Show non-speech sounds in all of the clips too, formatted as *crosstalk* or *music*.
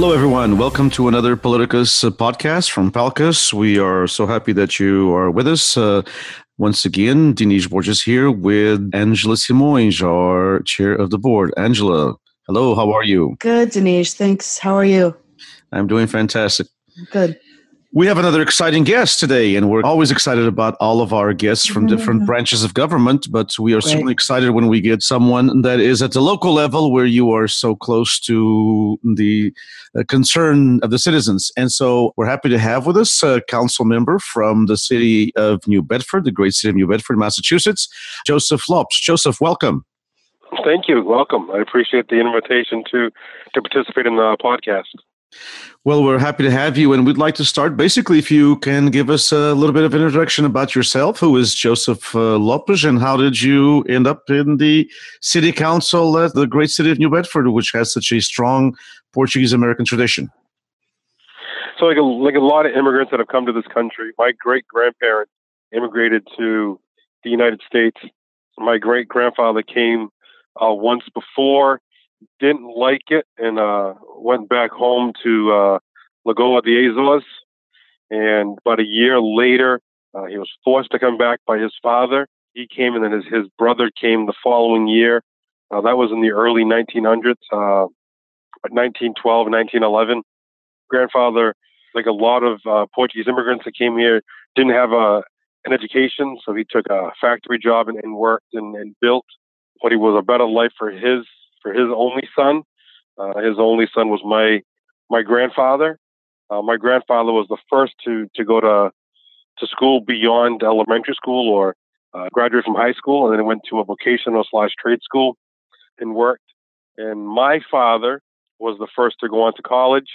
Hello, everyone. Welcome to another Paliticus uh, podcast from Palcus. We are so happy that you are with us. Uh, once again, Denise Borges here with Angela Simões, our chair of the board. Angela, hello, how are you? Good, Denise. Thanks. How are you? I'm doing fantastic. Good. We have another exciting guest today, and we're always excited about all of our guests from Mm-hmm. different branches of government. But we are Great. certainly excited when we get someone that is at the local level where you are so close to the uh, concern of the citizens. And so we're happy to have with us a council member from the city of New Bedford, the great city of New Bedford, Massachusetts, Joseph Lopes. Joseph, welcome. Thank you. Welcome. I appreciate the invitation to to participate in the podcast. Well, we're happy to have you, and we'd like to start. Basically, if you can give us a little bit of introduction about yourself, who is Joseph uh, Lopes, and how did you end up in the city council at the great city of New Bedford, which has such a strong Portuguese American tradition? So, like a, like a lot of immigrants that have come to this country, my great grandparents immigrated to the United States. My great grandfather came uh, once before, didn't like it, and uh, went back home to uh, Lagoa de Azores. And about a year later, uh, he was forced to come back by his father. He came, and then his, his brother came the following year. Uh, that was in the early 1900s, uh, 1912, 1911. Grandfather, like a lot of uh, Portuguese immigrants that came here, didn't have a, an education, so he took a factory job and, and worked and, and built what he was a better life for his for his only son. Uh, his only son was my my grandfather. Uh, my grandfather was the first to to go to to school beyond elementary school or uh, graduate from high school, and then went to a vocational slash trade school and worked. And my father was the first to go on to college,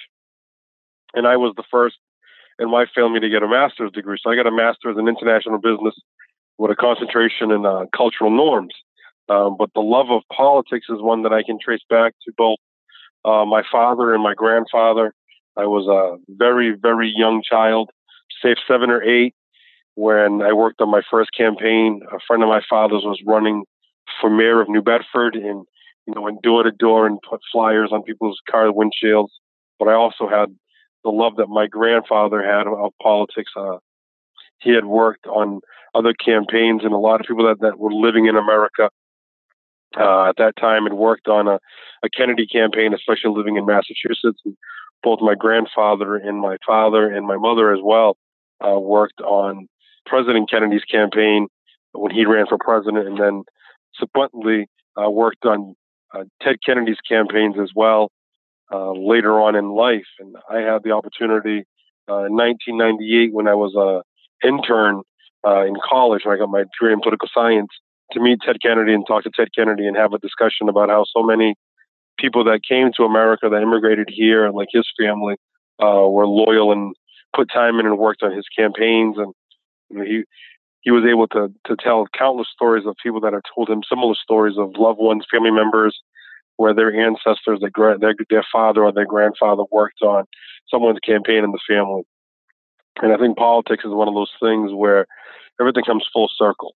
and I was the first in my family to get a master's degree. So I got a master's in international business with a concentration in uh, cultural norms. Um, but the love of politics is one that I can trace back to both uh, my father and my grandfather. I was a very, very young child, say seven or eight, when I worked on my first campaign. A friend of my father's was running for mayor of New Bedford and, you know, went door to door and put flyers on people's car windshields. But I also had the love that my grandfather had of politics. Uh, he had worked on other campaigns, and a lot of people that, that were living in America uh, at that time had worked on a, a Kennedy campaign, especially living in Massachusetts. And both my grandfather and my father and my mother as well uh, worked on President Kennedy's campaign when he ran for president, and then subsequently uh, worked on uh, Ted Kennedy's campaigns as well uh, later on in life. And I had the opportunity uh, in 1998 when I was a intern in college, when I got my degree in political science, to meet Ted Kennedy and talk to Ted Kennedy and have a discussion about how so many people that came to America that immigrated here, like his family, uh, were loyal and put time in and worked on his campaigns. And you know, he he was able to to tell countless stories of people that have told him similar stories of loved ones, family members, where their ancestors, their their, their father or their grandfather worked on someone's campaign in the family. And I think politics is one of those things where everything comes full circle.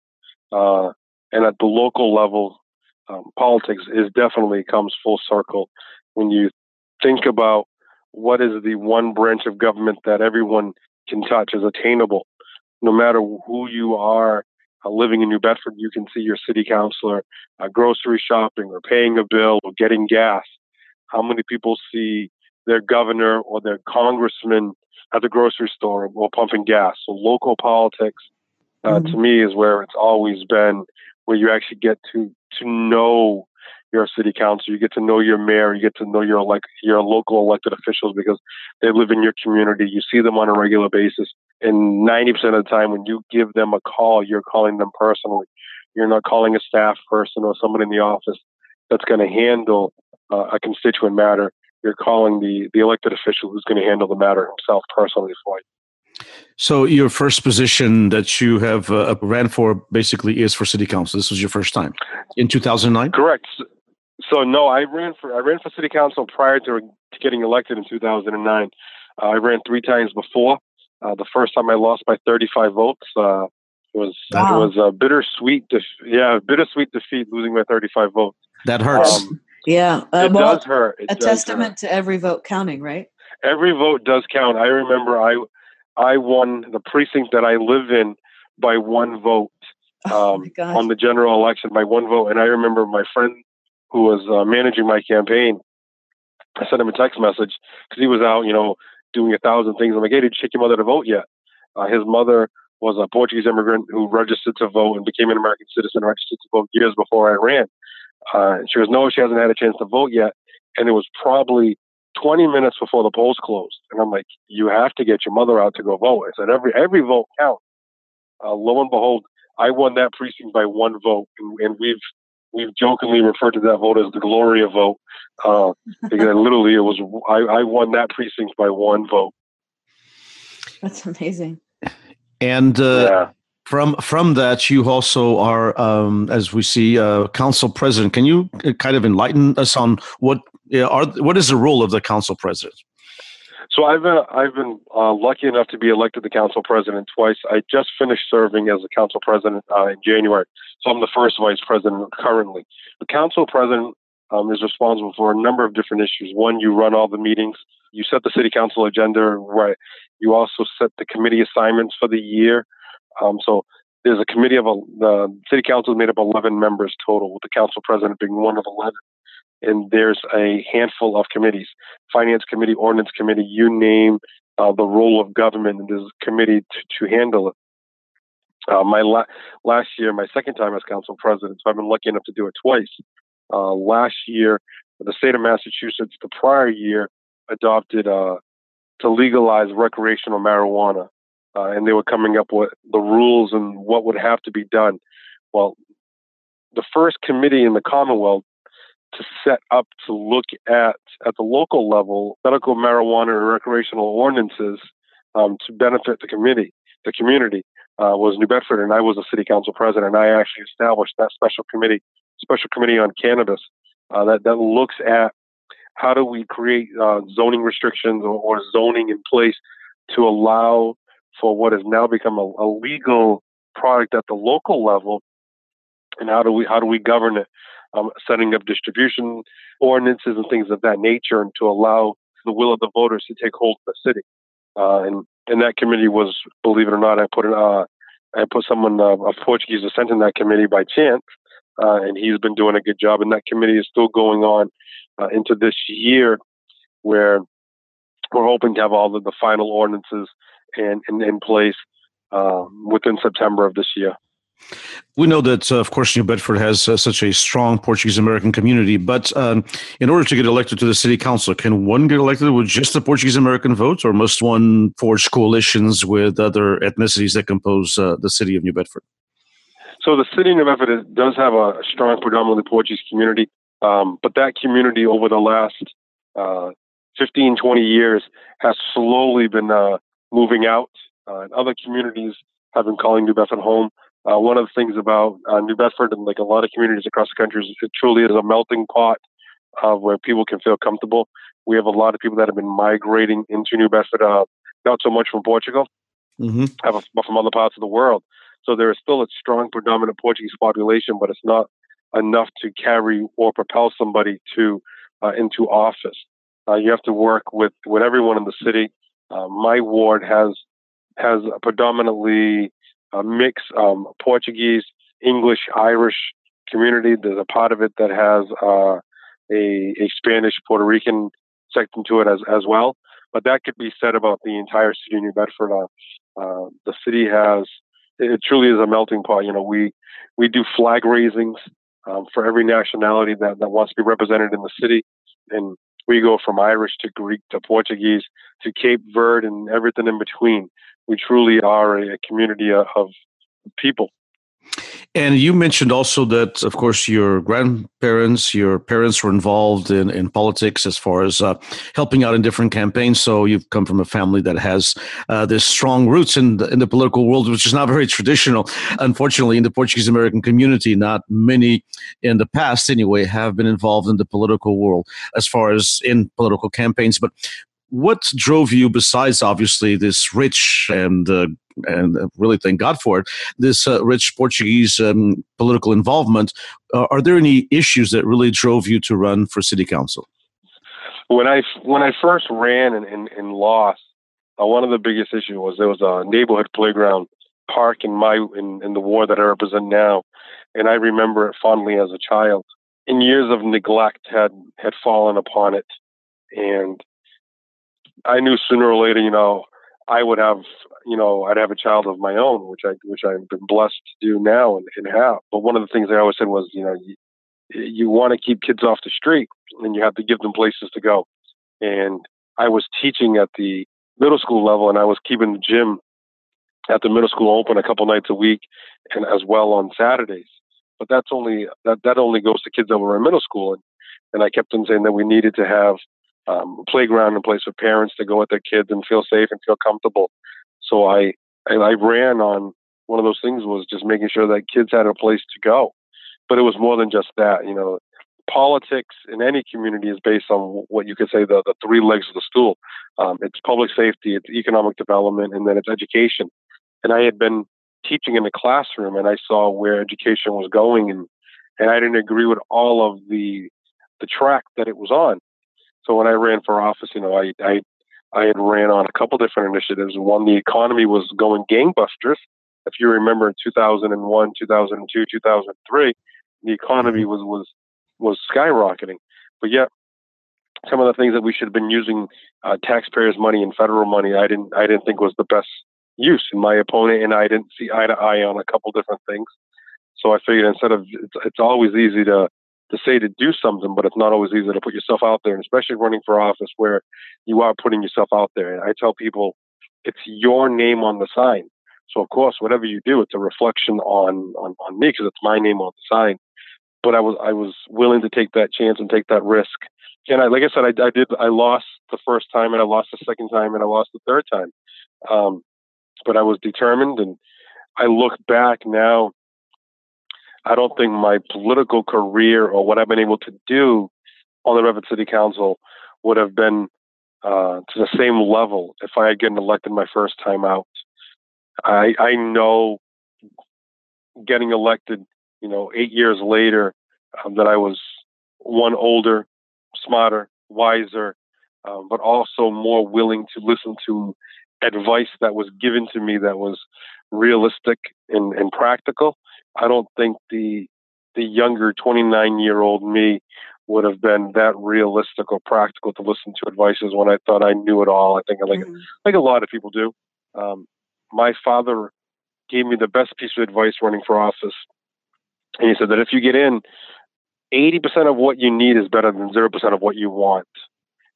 Uh, and at the local level, um, politics is definitely comes full circle when you think about what is the one branch of government that everyone can touch is attainable. No matter who you are uh, living in New Bedford, you can see your city councilor uh, grocery shopping or paying a bill or getting gas. How many people see their governor or their congressman at the grocery store or pumping gas? So local politics, uh, to me, is where it's always been, where you actually get to to know your city council, you get to know your mayor, you get to know your elect your local elected officials because they live in your community. You see them on a regular basis, and ninety percent of the time, when you give them a call, you're calling them personally. You're not calling a staff person or someone in the office that's going to handle uh, a constituent matter. You're calling the the elected official who's going to handle the matter himself personally for you. So your first position that you have uh, ran for basically is for city council. This was your first time in 2009. Correct. So no, I ran for I ran for city council prior to getting elected in 2009. Uh, I ran three times before. Uh, the first time I lost by 35 votes. Uh, it was wow. it was a bittersweet, def- yeah, bittersweet defeat, losing by 35 votes. That hurts. Um, yeah, uh, it well, does hurt. It a does testament hurt. to every vote counting, right? Every vote does count. I remember I I won the precinct that I live in by one vote oh um, on the general election by one vote, and I remember my friend who was uh, managing my campaign. I sent him a text message because he was out, you know, doing a thousand things. I'm like, hey, did you take your mother to vote yet? Uh, his mother was a Portuguese immigrant who registered to vote and became an American citizen, registered to vote years before I ran. Uh, she goes, no, she hasn't had a chance to vote yet. And it was probably 20 minutes before the polls closed. And I'm like, you have to get your mother out to go vote. I said, every, every vote counts. Uh, lo and behold, I won that precinct by one vote. And, and we've, we've jokingly referred to that vote as the Gloria vote. Uh, because *laughs* literally it was, I, I won that precinct by one vote. That's amazing. And, uh, yeah from from that you also are um, as we see uh, council president. Can you uh, kind of enlighten us on what are what is the role of the council president? So i've been i've been uh, lucky enough to be elected the council president twice. I just finished serving as the council president uh, in january. So i'm the first vice president currently. The council president um, is responsible for a number of different issues. One you run all the meetings. You set the city council agenda right. You also set the committee assignments for the year um, so there's a committee of a, the city council is made up of 11 members total, with the council president being one of 11. And there's a handful of committees, finance committee, ordinance committee, you name uh, the role of government, and there's a committee to, to handle it. Uh, my la- last year, my second time as council president, so I've been lucky enough to do it twice. Uh, last year, the state of Massachusetts, the prior year, adopted uh, to legalize recreational marijuana uh, and they were coming up with the rules and what would have to be done. Well, the first committee in the Commonwealth to set up to look at at the local level medical marijuana and recreational ordinances um, to benefit the committee, the community, uh, was New Bedford, and I was a city council president. And I actually established that special committee, special committee on cannabis, uh, that that looks at how do we create uh, zoning restrictions or, or zoning in place to allow for what has now become a, a legal product at the local level, and how do we how do we govern it? Um, setting up distribution ordinances and things of that nature, and to allow the will of the voters to take hold of the city. Uh, and and that committee was, believe it or not, I put an, uh, I put someone uh, of Portuguese descent in that committee by chance, uh, and he's been doing a good job. And that committee is still going on uh, into this year, where we're hoping to have all of the final ordinances and, and in place um, within September of this year. We know that, uh, of course, New Bedford has uh, such a strong Portuguese American community, but um, in order to get elected to the city council, can one get elected with just the Portuguese American vote, or must one forge coalitions with other ethnicities that compose uh, the city of New Bedford? So, the city of New Bedford does have a strong, predominantly Portuguese community, um, but that community over the last uh, 15, 20 years has slowly been uh, moving out. Uh, and other communities have been calling New Bedford home. Uh, one of the things about uh, New Bedford and like a lot of communities across the country is it truly is a melting pot of where people can feel comfortable. We have a lot of people that have been migrating into New Bedford, uh, not so much from Portugal, mm-hmm. but from other parts of the world. So there is still a strong predominant Portuguese population, but it's not enough to carry or propel somebody to uh, into office. Uh, you have to work with with everyone in the city uh, my ward has has a predominantly a mix um, Portuguese, English, Irish community. There's a part of it that has uh, a, a Spanish, Puerto Rican section to it as as well. But that could be said about the entire city of New Bedford. Uh, uh, the city has it truly is a melting pot. You know, we we do flag raisings um, for every nationality that, that wants to be represented in the city, and we go from Irish to Greek to Portuguese to Cape Verde and everything in between. We truly are a, a community of people. And you mentioned also that, of course, your grandparents, your parents were involved in, in politics as far as uh, helping out in different campaigns. So you've come from a family that has uh, this strong roots in the, in the political world, which is not very traditional. Unfortunately, in the Portuguese American community, not many in the past, anyway, have been involved in the political world as far as in political campaigns. But what drove you besides obviously this rich and uh, and really thank God for it this uh, rich Portuguese um, political involvement uh, are there any issues that really drove you to run for city council? When I when I first ran and, and, and lost uh, one of the biggest issues was there was a neighborhood playground park in my in, in the ward that I represent now. And I remember it fondly as a child. And years of neglect had had fallen upon it. And I knew sooner or later, you know, I would have, you know, I'd have a child of my own, which I, which I've been blessed to do now and, and have. But one of the things I always said was, you know, you, you want to keep kids off the street, and you have to give them places to go. And I was teaching at the middle school level, and I was keeping the gym at the middle school open a couple nights a week, and as well on Saturdays. But that's only that that only goes to kids that were in middle school, and and I kept on saying that we needed to have um, playground and place for parents to go with their kids and feel safe and feel comfortable. So I, I, I ran on one of those things was just making sure that kids had a place to go. But it was more than just that. You know, politics in any community is based on what you could say the, the three legs of the stool. Um, it's public safety, it's economic development, and then it's education. And I had been teaching in the classroom, and I saw where education was going, and and I didn't agree with all of the the track that it was on. So when I ran for office, you know, I I, I had ran on a couple different initiatives. One, the economy was going gangbusters. If you remember, in 2001, 2002, 2003, the economy mm-hmm. was was was skyrocketing. But yet, some of the things that we should have been using uh, taxpayers' money and federal money, I didn't I didn't think was the best use. And my opponent and I didn't see eye to eye on a couple different things. So I figured instead of it's, it's always easy to to say to do something, but it's not always easy to put yourself out there, and especially running for office where you are putting yourself out there. And I tell people it's your name on the sign. So of course, whatever you do, it's a reflection on on, on me because it's my name on the sign. But I was I was willing to take that chance and take that risk. And I, like I said, I, I did. I lost the first time, and I lost the second time, and I lost the third time. Um, but I was determined, and I look back now I don't think my political career or what I've been able to do on the Bedford City Council would have been uh, to the same level if I had gotten elected my first time out. I I know getting elected, you know, eight years later, um, that I was one older, smarter, wiser, um, but also more willing to listen to advice that was given to me that was realistic and, and practical. I don't think the the younger 29 year old me would have been that realistic or practical to listen to advices when I thought I knew it all. I think like mm-hmm. like a lot of people do. Um, my father gave me the best piece of advice running for office, and he said that if you get in, 80% of what you need is better than 0% of what you want.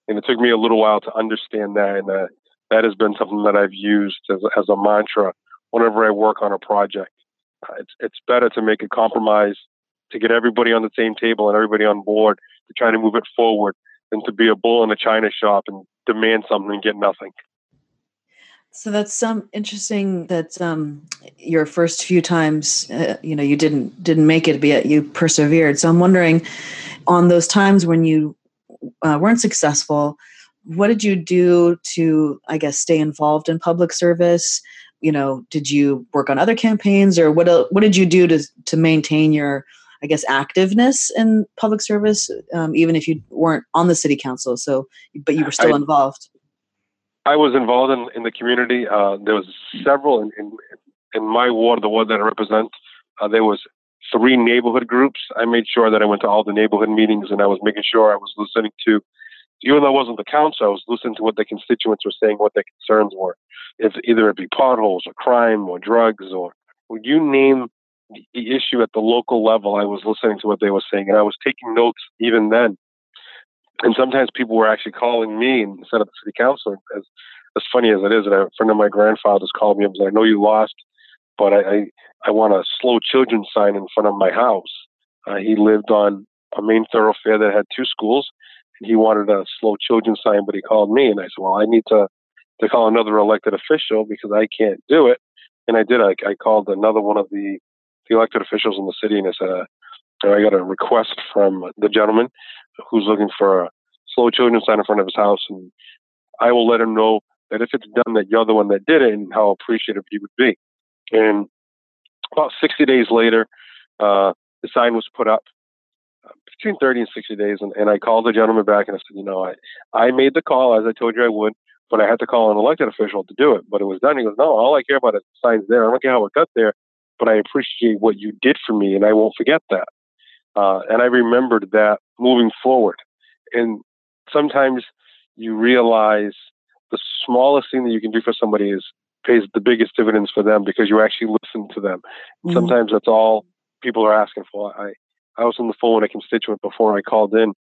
And it took me a little while to understand that, and uh, that has been something that I've used as, as a mantra whenever I work on a project. It's it's better to make a compromise to get everybody on the same table and everybody on board to try to move it forward than to be a bull in a china shop and demand something and get nothing. So that's some interesting that um, your first few times, uh, you know, you didn't didn't make it, but you persevered. So I'm wondering, on those times when you uh, weren't successful, what did you do to, I guess, stay involved in public service? You know did you work on other campaigns or what what did you do to to maintain your i guess activeness in public service um, even if you weren't on the city council? So but you were still I, involved. I was involved in, in the community. Uh, there was several in, in, in my ward the ward that i represent uh, there was three neighborhood groups. I made sure that i went to all the neighborhood meetings and i was making sure i was listening to even though I wasn't the council, I was listening to what the constituents were saying, what their concerns were. If either it be potholes or crime or drugs or, would you name the issue at the local level, I was listening to what they were saying and I was taking notes even then. And sometimes people were actually calling me instead of the city council. As as funny as it is, a friend of my grandfather's called me and said, "I know you lost, but I, I I want a slow children sign in front of my house. Uh, he lived on a main thoroughfare that had two schools, he wanted a slow children sign, but he called me, and I said, "Well, I need to to call another elected official because I can't do it." And I did. I, I called another one of the the elected officials in the city, and I said, uh, I got a request from the gentleman who's looking for a slow children sign in front of his house, and I will let him know that if it's done, that you're the one that did it, and how appreciative he would be. And about 60 days later, uh, the sign was put up between 30 and 60 days. And, and I called the gentleman back and I said, you know, I, I made the call as I told you I would, but I had to call an elected official to do it. But it was done. He goes, no, all I care about is the sign's there. I don't care how it got there, but I appreciate what you did for me and I won't forget that. Uh, and I remembered that moving forward. And sometimes you realize the smallest thing that you can do for somebody is pays the biggest dividends for them because you actually listen to them. Mm-hmm. Sometimes that's all people are asking for. I I was on the phone with a constituent before I called in,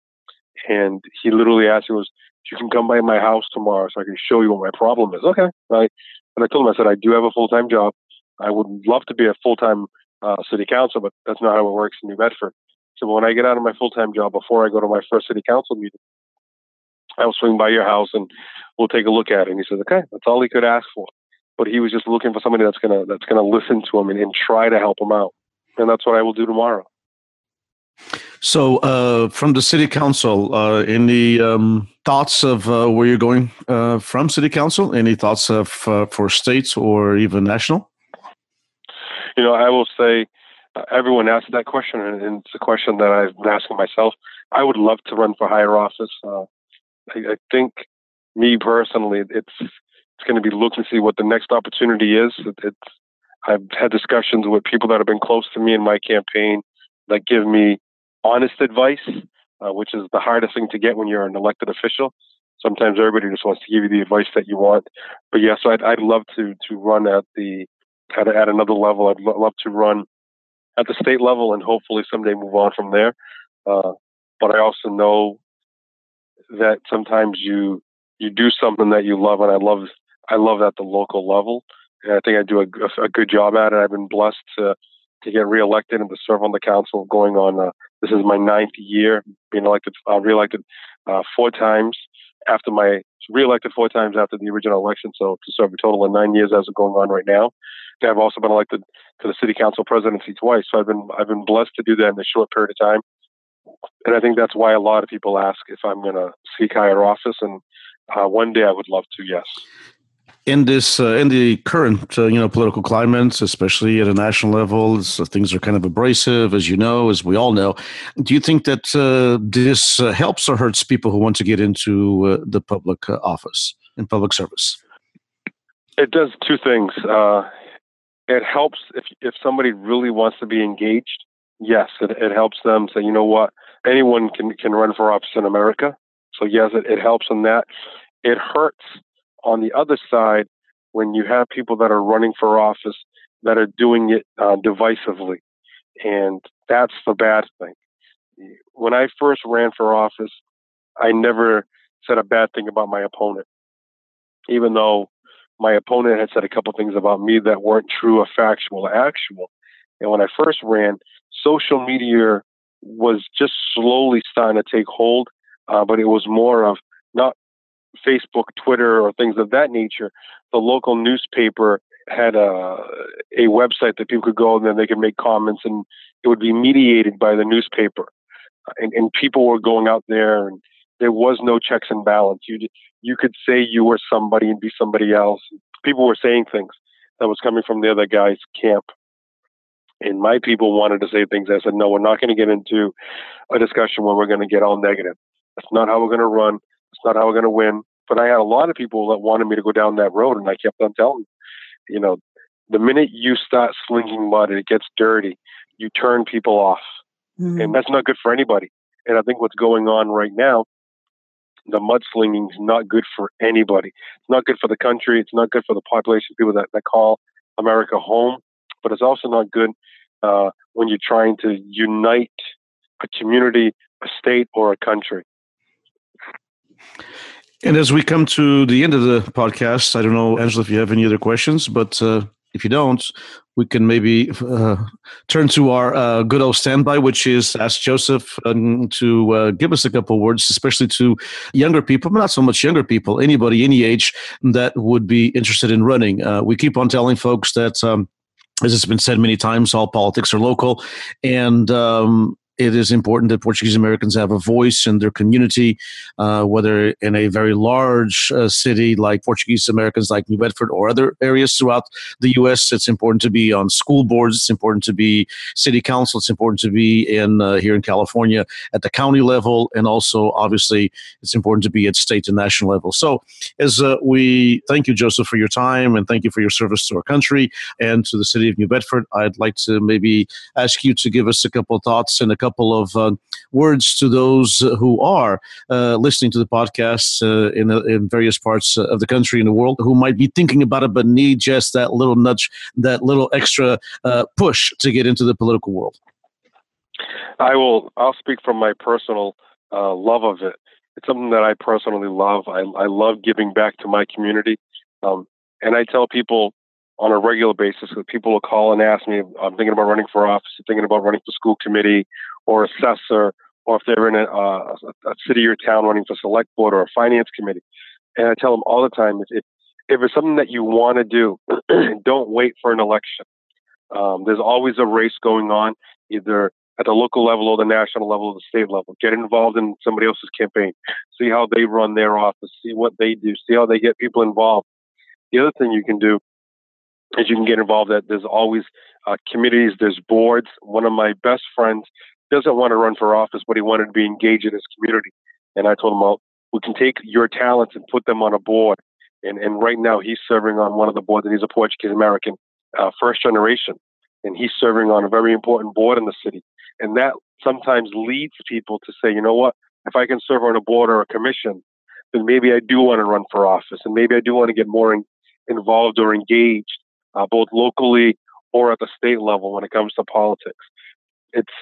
and he literally asked me was, "You can come by my house tomorrow so I can show you what my problem is." Okay, right. And I told him I said I do have a full time job. I would love to be a full time uh, city council, but that's not how it works in New Bedford. So when I get out of my full time job before I go to my first city council meeting, I'll swing by your house and we'll take a look at it. And he says, okay, that's all he could ask for. But he was just looking for somebody that's gonna that's gonna listen to him and, and try to help him out. And that's what I will do tomorrow. So, uh, from the city council, uh, any um, thoughts of uh, where you're going uh, from city council? Any thoughts of uh, for states or even national? You know, I will say uh, everyone asks that question, and it's a question that I've been asking myself. I would love to run for higher office. I, I think me personally, it's it's going to be looking to see what the next opportunity is. It, it's I've had discussions with people that have been close to me in my campaign that give me honest advice, uh, which is the hardest thing to get when you're an elected official. Sometimes everybody just wants to give you the advice that you want. But yes, I'd, I'd love to to run at the at, at another level. I'd lo- love to run at the state level and hopefully someday move on from there. Uh, but I also know that sometimes you you do something that you love, and I love I love at the local level, and I think I do a, a good job at it. I've been blessed to to get reelected and to serve on the council. Going on, uh, this is my ninth year being elected, uh, reelected uh, four times after my reelected four times after the original election. So to serve a total of nine years as of going on right now. I've also been elected to the city council presidency twice. So I've been I've been blessed to do that in a short period of time and I think that's why a lot of people ask if I'm going to seek higher office. And uh, one day I would love to. Yes. In this, uh, in the current, uh, you know, political climates, especially at a national level, so things are kind of abrasive, as you know, as we all know. Do you think that uh, this uh, helps or hurts people who want to get into uh, the public office in public service? It does two things. it helps if if somebody really wants to be engaged yes, it, it helps them say, you know what, anyone can can run for office in America. So yes, it, it helps in that. It hurts on the other side when you have people that are running for office that are doing it uh, divisively, and that's the bad thing. When I first ran for office, I never said a bad thing about my opponent, even though my opponent had said a couple things about me that weren't true or factual or actual. And when I first ran, social media was just slowly starting to take hold, uh, but it was more of not Facebook, Twitter, or things of that nature. The local newspaper had a, a website that people could go and then they could make comments, and it would be mediated by the newspaper. And, and people were going out there, and there was no checks and balance. You you could say you were somebody and be somebody else. People were saying things that was coming from the other guy's camp and my people wanted to say things. I said, no, we're not going to get into a discussion where we're going to get all negative. That's not how we're going to run. It's not how we're going to win. But I had a lot of people that wanted me to go down that road, and I kept on telling them, you know, the minute you start slinging mud and it gets dirty, you turn people off. Mm-hmm. And that's not good for anybody. And I think what's going on right now, the mudslinging is not good for anybody. It's not good for the country. It's not good for the population, people that, that call America home but it's also not good uh, when you're trying to unite a community, a state, or a country. And as we come to the end of the podcast, I don't know, Angela, if you have any other questions, but uh, if you don't, we can maybe uh, turn to our uh, good old standby, which is ask Joseph um, to uh, give us a couple words, especially to younger people, but not so much younger people, anybody, any age that would be interested in running. Uh, we keep on telling folks that. Um, as it's been said many times, all politics are local, and um, it is important that Portuguese Americans have a voice in their community, uh, whether in a very large uh, city like Portuguese Americans like New Bedford or other areas throughout the U.S. It's important to be on school boards. It's important to be city council. It's important to be in uh, here in California at the county level, and also obviously it's important to be at state and national level. So, as uh, we thank you, Joseph, for your time and thank you for your service to our country and to the city of New Bedford, I'd like to maybe ask you to give us a couple thoughts and a couple couple of uh, words to those who are uh, listening to the podcast uh, in, in various parts of the country and the world who might be thinking about it but need just that little nudge, that little extra uh, push to get into the political world? I will. I'll speak from my personal uh, love of it. It's something that I personally love. I, I love giving back to my community, um, and I tell people on a regular basis that people will call and ask me, I'm thinking about running for office, thinking about running for school committee or assessor, or if they're in a, a, a city or town running for select board or a finance committee. And I tell them all the time, if, if it's something that you want to do, *clears throat* don't wait for an election. Um, there's always a race going on, either at the local level or the national level or the state level. Get involved in somebody else's campaign. See how they run their office. See what they do. See how they get people involved. The other thing you can do is you can get involved that there's always uh, committees there's boards one of my best friends doesn't want to run for office but he wanted to be engaged in his community. And i told him well we can take your talents and put them on a board. And and right now he's serving on one of the boards and he's a portuguese american uh, first generation. And he's serving on a very important board in the city. And that sometimes leads people to say you know what? If i can serve on a board or a commission then maybe i do want to run for office and maybe i do want to get more in, involved or engaged uh, both locally or at the state level when it comes to politics. It's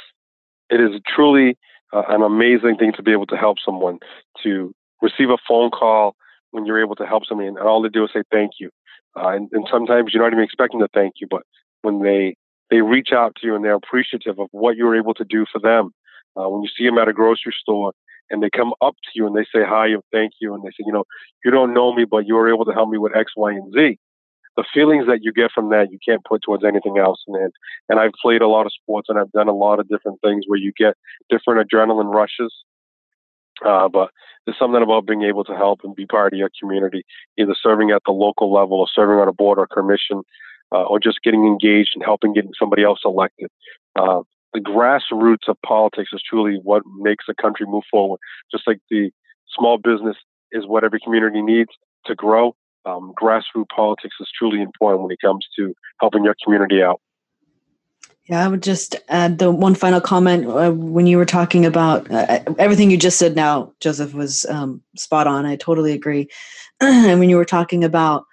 it is truly uh, an amazing thing to be able to help someone to receive a phone call when you're able to help somebody, and all they do is say thank you. Uh, and, and sometimes you're not even expecting to thank you, but when they they reach out to you and they're appreciative of what you were able to do for them. Uh, when you see them at a grocery store and they come up to you and they say hi and thank you and they say, you know, you don't know me, but you were able to help me with X, Y, and Z the feelings that you get from that you can't put towards anything else. And and I've played a lot of sports and I've done a lot of different things where you get different adrenaline rushes. Uh, but there's something about being able to help and be part of your community, either serving at the local level or serving on a board or commission, uh, or just getting engaged and helping getting somebody else elected. Uh, the grassroots of politics is truly what makes a country move forward. Just like the small business is what every community needs to grow, um, grassroots politics is truly important when it comes to helping your community out. Yeah, I would just add the one final comment uh, when you were talking about uh, everything you just said. Now, Joseph was um, spot on. I totally agree. *clears throat* and when you were talking about,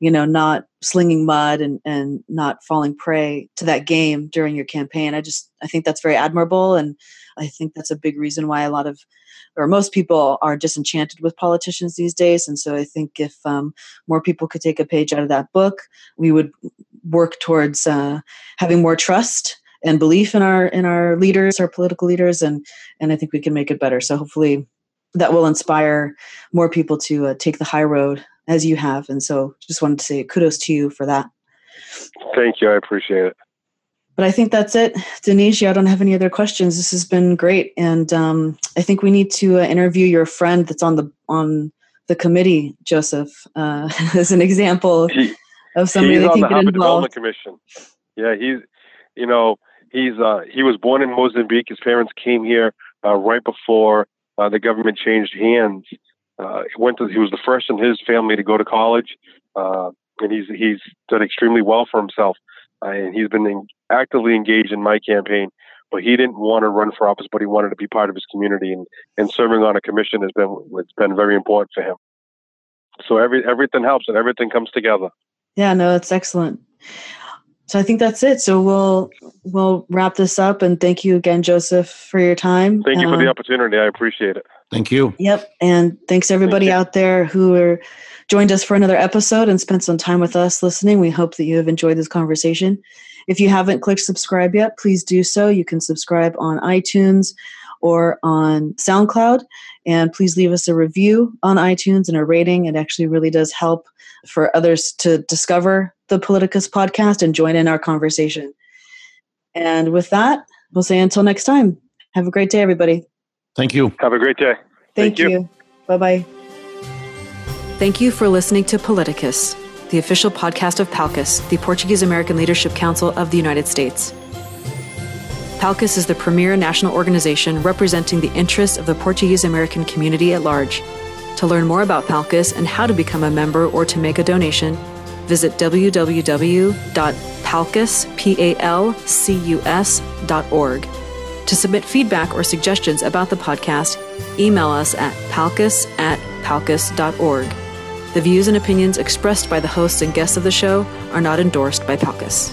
you know, not slinging mud and and not falling prey to that game during your campaign, I just I think that's very admirable, and I think that's a big reason why a lot of or most people are disenchanted with politicians these days. And so I think if um, more people could take a page out of that book, we would work towards uh, having more trust and belief in our in our leaders, our political leaders, and and I think we can make it better. So hopefully that will inspire more people to uh, take the high road as you have. And so just wanted to say kudos to you for that. Thank you. I appreciate it but I think that's it. Denise, I don't have any other questions. This has been great, and um, I think we need to uh, interview your friend that's on the on the committee, Joseph, uh, *laughs* as an example he, of somebody that can get involved. Development Commission. Yeah, he's you know he's uh, he was born in Mozambique. His parents came here uh, right before uh, the government changed hands. Uh, he went to he was the first in his family to go to college, and he's he's done extremely well for himself. and he's been in, actively engaged in my campaign, but he didn't want to run for office, but he wanted to be part of his community, and, and serving on a commission has been it's been very important for him. So every everything helps and everything comes together. Yeah, no, that's excellent. So I think that's it. So we'll we'll wrap this up, and thank you again, Joseph, for your time. Thank you for the um, opportunity. I appreciate it. Thank you. Yep, and thanks everybody Thank out there who are joined us for another episode and spent some time with us listening. We hope that you have enjoyed this conversation. If you haven't clicked subscribe yet, please do so. You can subscribe on iTunes or on SoundCloud. And please leave us a review on iTunes and a rating. It actually really does help for others to discover the Paliticus podcast and join in our conversation. And with that, we'll say until next time. Have a great day, everybody. Thank you. Have a great day. Thank, Thank you. you. Bye bye. Thank you for listening to Paliticus, the official podcast of PALCUS, the Portuguese American Leadership Council of the United States. PALCUS is the premier national organization representing the interests of the Portuguese American community at large. To learn more about PALCUS and how to become a member or to make a donation, visit www.palcus.org. To submit feedback or suggestions about the podcast, email us at palcus at palcus.org. The views and opinions expressed by the hosts and guests of the show are not endorsed by PALCUS.